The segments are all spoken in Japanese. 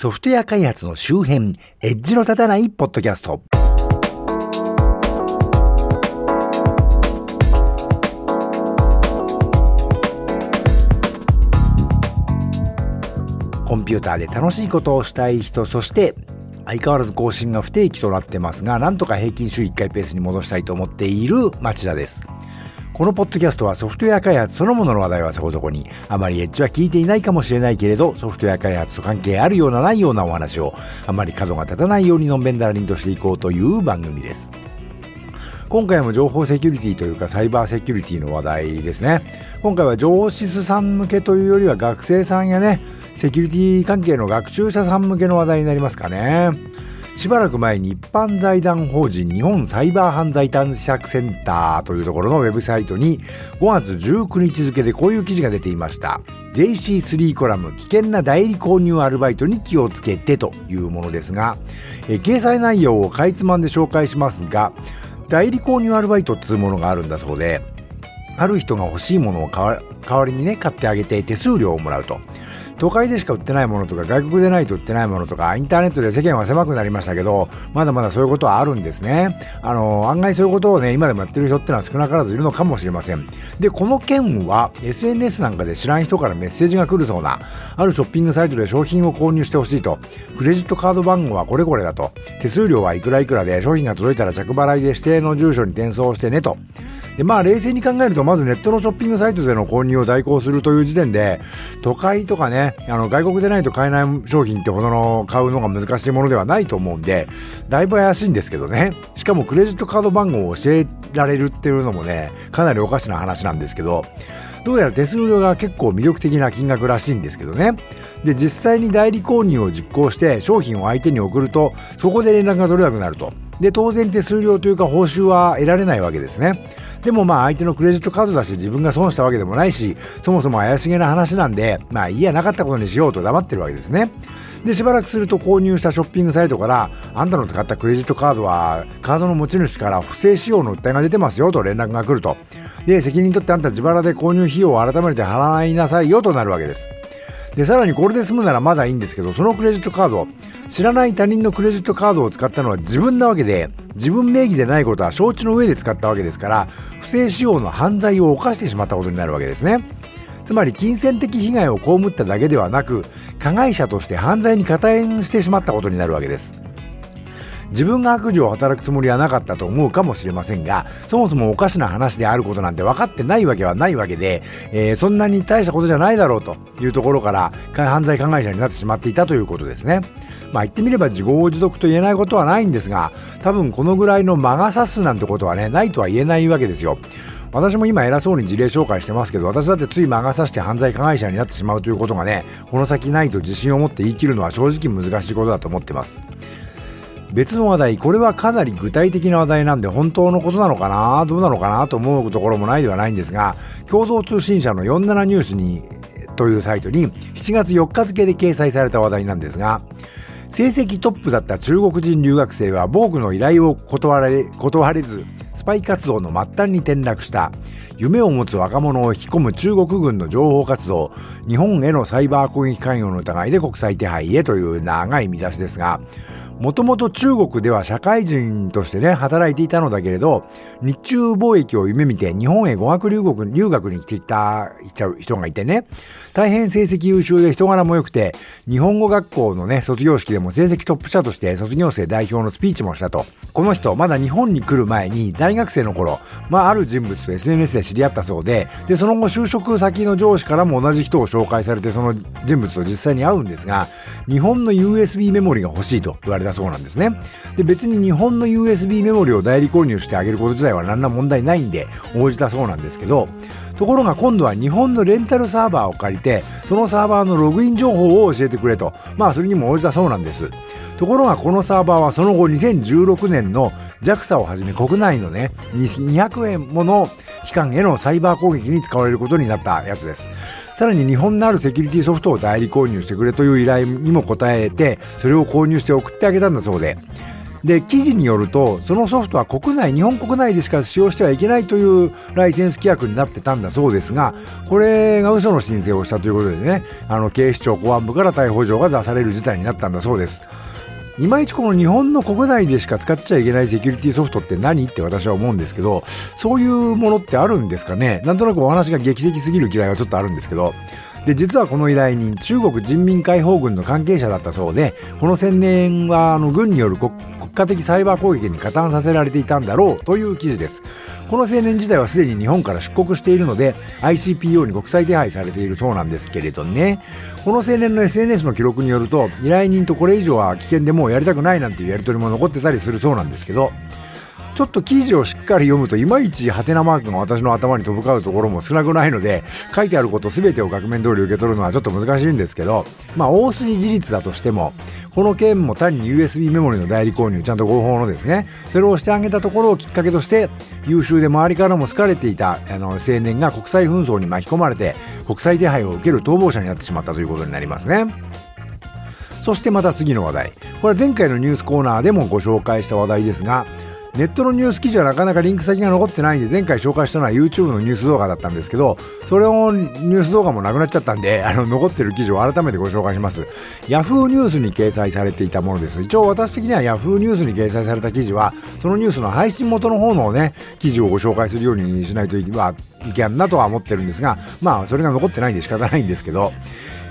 ソフトウェア開発の周辺、エッジの立たないポッドキャスト。コンピューターで楽しいことをしたい人、そして相変わらず更新が不定期となってますが、なんとか平均週1回ペースに戻したいと思っている町田です。このポッドキャストはソフトウェア開発そのものの話題はそこそこに、あまりエッジは聞いていないかもしれないけれど、ソフトウェア開発と関係あるようなないようなお話を、あまり角が立たないようにのんべんだらりんとしていこうという番組です。今回も情報セキュリティというかサイバーセキュリティの話題ですね。今回は上司さん向けというよりは学生さんやね、セキュリティ関係の学習者さん向けの話題になりますかね。しばらく前に一般財団法人日本サイバー犯罪対策センターというところのウェブサイトに5月19日付でこういう記事が出ていました。JC3 コラム危険な代理購入アルバイトに気をつけてというものですが、え掲載内容をかいつまんで紹介しますが、代理購入アルバイトっていうものがあるんだそうで、ある人が欲しいものを代わりにね、買ってあげて手数料をもらうと。都会でしか売ってないものとか外国でないと売ってないものとかインターネットで世間は狭くなりましたけどまだまだそういうことはあるんですね。あの案外そういうことをね今でもやってる人ってのは少なからずいるのかもしれません。でこの件は SNS なんかで知らん人からメッセージが来るそうなあるショッピングサイトで商品を購入してほしいと。クレジットカード番号はこれこれだと。手数料はいくらいくらで商品が届いたら着払いで指定の住所に転送してねと。でまあ冷静に考えるとまずネットのショッピングサイトでの購入を代行するという時点で都会とかねあの外国でないと買えない商品ってほどの買うのが難しいものではないと思うんでだいぶ怪しいんですけどねしかもクレジットカード番号を教えられるっていうのもねかなりおかしな話なんですけどどうやら手数料が結構魅力的な金額らしいんですけどね。で、実際に代理購入を実行して商品を相手に送ると、そこで連絡が取れなくなると。で、当然手数料というか報酬は得られないわけですね。でもまあ相手のクレジットカードだし自分が損したわけでもないし、そもそも怪しげな話なんで、まあいいやなかったことにしようと黙ってるわけですね。で、しばらくすると購入したショッピングサイトから、あんたの使ったクレジットカードは、カードの持ち主から不正使用の訴えが出てますよと連絡が来ると。で、責任取ってあんた自腹で購入費用を改めて払いなさいよとなるわけです。で、さらにこれで済むならまだいいんですけど、そのクレジットカード、知らない他人のクレジットカードを使ったのは自分なわけで、自分名義でないことは承知の上で使ったわけですから、不正使用の犯罪を犯してしまったことになるわけですね。つまり金銭的被害を被っただけではなく、加害者として犯罪に加担してしまったことになるわけです。自分が悪事を働くつもりはなかったと思うかもしれませんが、そもそもおかしな話であることなんて分かってないわけはないわけで、えー、そんなに大したことじゃないだろうというところから、犯罪加害者になってしまっていたということですね。まあ言ってみれば自業自得と言えないことはないんですが、多分このぐらいの魔が差すなんてことはね、ないとは言えないわけですよ。私も今偉そうに事例紹介してますけど、私だってつい魔が差して犯罪加害者になってしまうということがね、この先ないと自信を持って言い切るのは正直難しいことだと思ってます。別の話題、これはかなり具体的な話題なんで本当のことなのかなどうなのかなと思うところもないではないんですが、共同通信社の47ニュースにというサイトに7月4日付で掲載された話題なんですが、成績トップだった中国人留学生は防具の依頼を断られ断れず、スパイ活動の末端に転落した夢を持つ若者を引き込む中国軍の情報活動日本へのサイバー攻撃関与の疑いで国際手配へという長い見出しですがもともと中国では社会人としてね、働いていたのだけれど、日中貿易を夢見て日本へ語学留学留学に来ていた人がいてね、大変成績優秀で人柄も良くて、日本語学校のね、卒業式でも成績トップ者として卒業生代表のスピーチもしたと。この人、まだ日本に来る前に大学生の頃、まあ、ある人物と SNS で知り合ったそうで、で、その後就職先の上司からも同じ人を紹介されて、その人物と実際に会うんですが、日本の USB メモリが欲しいと言われたそうなんですね。で、別に日本の USB メモリを代理購入してあげること自体は何ら問題ないんで、応じたそうなんですけど、ところが今度は日本のレンタルサーバーを借りて、そのサーバーのログイン情報を教えてくれと。まあ、それにも応じたそうなんです。ところがこのサーバーはその後2016年の JAXA をはじめ国内のね、200円もの期間へのサイバー攻撃に使われることになったやつです。さらに日本のあるセキュリティソフトを代理購入してくれという依頼にも応えて、それを購入して送ってあげたんだそうで、で、記事によると、そのソフトは国内、日本国内でしか使用してはいけないというライセンス規約になってたんだそうですが、これが嘘の申請をしたということでね、あの、警視庁公安部から逮捕状が出される事態になったんだそうです。いまいちこの日本の国内でしか使っちゃいけないセキュリティソフトって何って私は思うんですけど、そういうものってあるんですかね？なんとなくお話が劇的すぎる嫌いはちょっとあるんですけど、で実はこの依頼人中国人民解放軍の関係者だったそうでこの宣伝はあの軍による国家的サイバー攻撃に加担させられていたんだろうという記事です。この青年自体はすでに日本から出国しているので ICPO に国際手配されているそうなんですけれどね。この青年の SNS の記録によると依頼人とこれ以上は危険でもうやりたくないなんていうやり取りも残ってたりするそうなんですけどちょっと記事をしっかり読むといまいちハテナマークが私の頭に飛ぶ交うところも少なくないので書いてあること全てを額面通り受け取るのはちょっと難しいんですけどまあ大筋事実だとしてもこの件も単に USB メモリの代理購入ちゃんと合法のですねそれをしてあげたところをきっかけとして優秀で周りからも好かれていたあの青年が国際紛争に巻き込まれて国際手配を受ける逃亡者になってしまったということになりますね。そしてまた次の話題。これは前回のニュースコーナーでもご紹介した話題ですが、ネットのニュース記事はなかなかリンク先が残ってないんで、前回紹介したのは YouTube のニュース動画だったんですけど、それをニュース動画もなくなっちゃったんで、あの、残ってる記事を改めてご紹介します。Yahoo ニュースに掲載されていたものです。一応私的には Yahoo ニュースに掲載された記事は、そのニュースの配信元の方のね、記事をご紹介するようにしないといけんなとは思ってるんですが、まあ、それが残ってないんで仕方ないんですけど、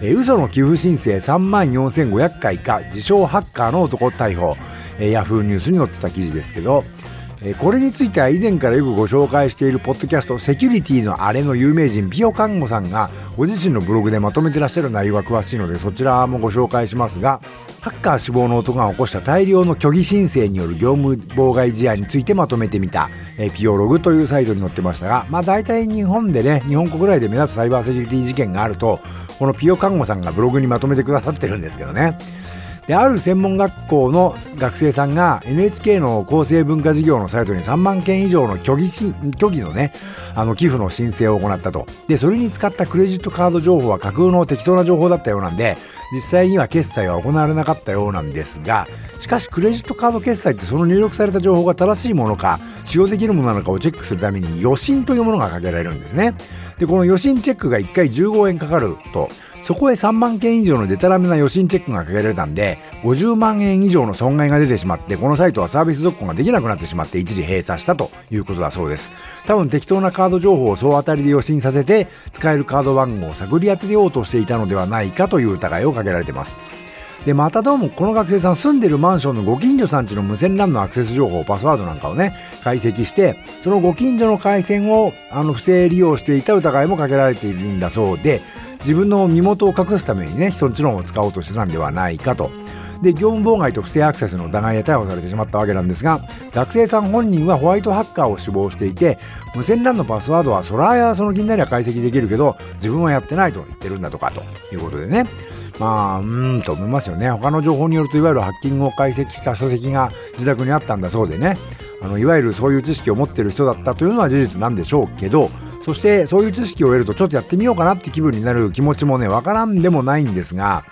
え嘘の寄付申請3万4500回か、自称ハッカーの男逮捕。えヤフーニュースに載ってた記事ですけど、えこれについては以前からよくご紹介しているポッドキャストセキュリティのあれの有名人ピオカンゴさんがご自身のブログでまとめてらっしゃる内容が詳しいのでそちらもご紹介しますがハッカー死亡の男が起こした大量の虚偽申請による業務妨害事案についてまとめてみた、えピオログというサイトに載ってましたが、まあ大体日本でね、日本国内で目立つサイバーセキュリティ事件があると、このピオカンゴさんがブログにまとめてくださってるんですけどね。である専門学校の学生さんが NHK の厚生文化事業のサイトに3万件以上の虚偽虚偽のねあの寄付の申請を行ったと。でそれに使ったクレジットカード情報は架空の適当な情報だったようなんで実際には決済は行われなかったようなんですがしかしクレジットカード決済ってその入力された情報が正しいものか使用できるものなのかをチェックするために予診というものがかけられるんですね。でこの予診チェックが1回15円かかるとそこへ3万件以上のデタラメな予診チェックがかけられたんで、50万円以上の損害が出てしまって、このサイトはサービス続行ができなくなってしまって一時閉鎖したということだそうです。多分適当なカード情報を総当たりで予診させて、使えるカード番号を探り当てようとしていたのではないかという疑いをかけられています。で、またどうもこの学生さん住んでるマンションのご近所さんちの無線 LAN のアクセス情報、パスワードなんかをね、解析して、そのご近所の回線をあの不正利用していた疑いもかけられているんだそうで、自分の身元を隠すためにね、人んちの方を使おうとしてたんではないかと。で、業務妨害と不正アクセスの疑いで逮捕されてしまったわけなんですが、学生さん本人はホワイトハッカーを志望していて、無線 LAN のパスワードはそらやその気になりゃ解析できるけど、自分はやってないと言ってるんだとか、ということでね。まあ、うーんと思いますよね。他の情報によると、いわゆるハッキングを解析した書籍が自宅にあったんだそうでね。あの、いわゆるそういう知識を持ってる人だったというのは事実なんでしょうけど、そしてそういう知識を得るとちょっとやってみようかなって気分になる気持ちもね、わからんでもないんですが、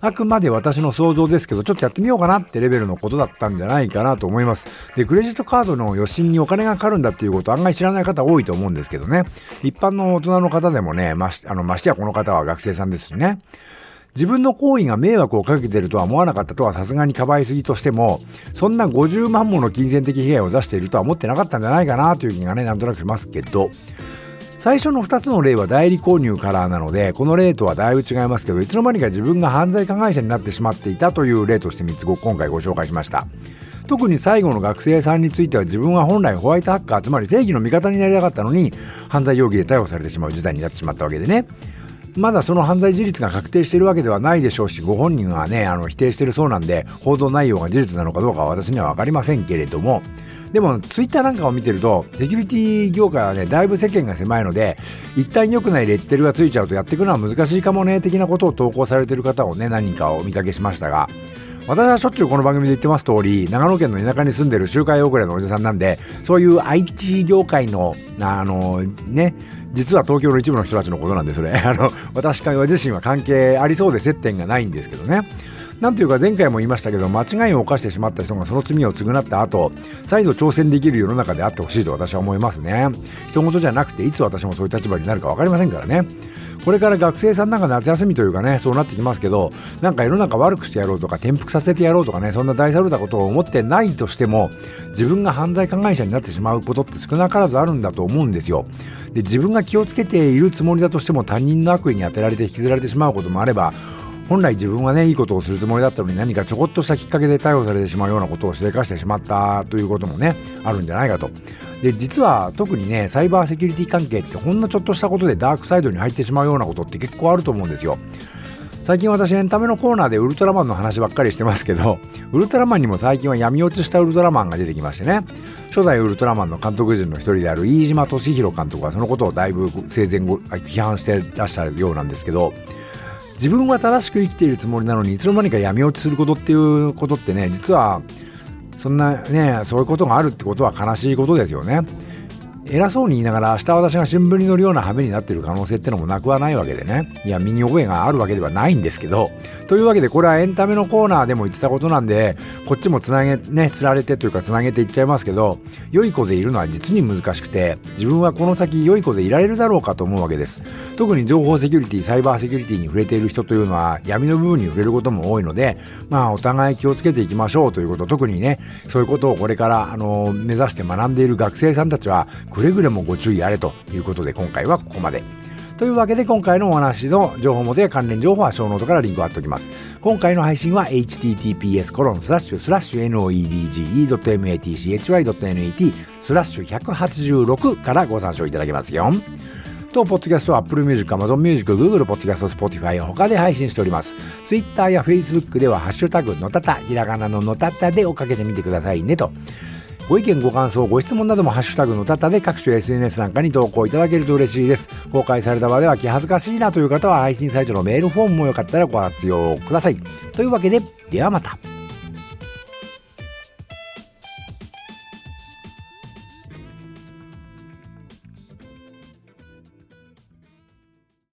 あくまで私の想像ですけど、ちょっとやってみようかなってレベルのことだったんじゃないかなと思います。で、クレジットカードの予診にお金がかかるんだっていうこと案外知らない方多いと思うんですけどね。一般の大人の方でもね、まし、あの、ましてやこの方は学生さんですしね。自分の行為が迷惑をかけてるとは思わなかったとはさすがにかばいすぎとしても、そんな50万もの金銭的被害を出しているとは思ってなかったんじゃないかなという気がね、なんとなくしますけど、最初の2つの例は代理購入からなので、この例とはだいぶ違いますけど、いつの間にか自分が犯罪加害者になってしまっていたという例として3つ今回ご紹介しました。特に最後の学生さんについては自分は本来ホワイトハッカー、つまり正義の味方になりたかったのに、犯罪容疑で逮捕されてしまう事態になってしまったわけでね。まだその犯罪事実が確定しているわけではないでしょうし、ご本人はね、あの否定しているそうなんで、報道内容が事実なのかどうかは私には分かりませんけれども、でも、ツイッターなんかを見てると、セキュリティ業界はね、だいぶ世間が狭いので、一旦良くないレッテルがついちゃうとやっていくのは難しいかもね、的なことを投稿されてる方をね、何人かを見かけしましたが、私はしょっちゅうこの番組で言ってます通り、長野県の田舎に住んでる周回遅れのおじさんなんで、そういう IT 業界の、あの、ね、実は東京の一部の人たちのことなんで、それ。あの、私自身は関係ありそうで接点がないんですけどね。なんというか前回も言いましたけど、間違いを犯してしまった人がその罪を償った後、再度挑戦できる世の中であってほしいと私は思いますね。人事じゃなくて、いつ私もそういう立場になるか分かりませんからね。これから学生さんなんか夏休みというかね、そうなってきますけど、なんか世の中悪くしてやろうとか、転覆させてやろうとかね、そんな大それたことを思ってないとしても、自分が犯罪加害者になってしまうことって少なからずあるんだと思うんですよ。で、自分が気をつけているつもりだとしても、他人の悪意に当てられて引きずられてしまうこともあれば、本来自分はね、いいことをするつもりだったのに何かちょこっとしたきっかけで逮捕されてしまうようなことをしでかしてしまったということもね、あるんじゃないかと。で、実は特にね、サイバーセキュリティ関係ってほんのちょっとしたことでダークサイドに入ってしまうようなことって結構あると思うんですよ。最近私エンタメのコーナーでウルトラマンの話ばっかりしてますけど、ウルトラマンにも最近は闇落ちしたウルトラマンが出てきましてね、初代ウルトラマンの監督陣の一人である飯島敏弘監督はそのことをだいぶ生前批判してらっしゃるようなんですけど、自分は正しく生きているつもりなのにいつの間にか闇落ちすることっていうことってね実はそんなねそういうことがあるってことは悲しいことですよね。偉そうに言いながら明日私が新聞に載るような羽目になっている可能性ってのもなくはないわけでね。いや、身に覚えがあるわけではないんですけど。というわけで、これはエンタメのコーナーでも言ってたことなんで、こっちもつなげ、ね、つられてというかつなげていっちゃいますけど、良い子でいるのは実に難しくて、自分はこの先良い子でいられるだろうかと思うわけです。特に情報セキュリティ、サイバーセキュリティに触れている人というのは闇の部分に触れることも多いので、まあ、お互い気をつけていきましょうということ、特にね、そういうことをこれから、あの、目指して学んでいる学生さんたちは、くれぐれもご注意あれということで今回はここまで。というわけで今回のお話の情報元や関連情報はショーノートからリンクを貼っておきます。今回の配信は https コロンスラッシュスラッシュ noedge.matchy.net スラッシュ186からご参照いただけますよ。と、ポッドキャストは Apple Music、Amazon Music、Google Podcast、Spotify 他で配信しております。Twitter や Facebook ではハッシュタグのたた、ひらがなののたたで追っかけてみてくださいねと。ご意見、ご感想、ご質問などもハッシュタグのたたで各種 SNS なんかに投稿いただけると嬉しいです。公開された場では気恥ずかしいなという方は配信サイトのメールフォームもよかったらご活用ください。というわけで、ではまた。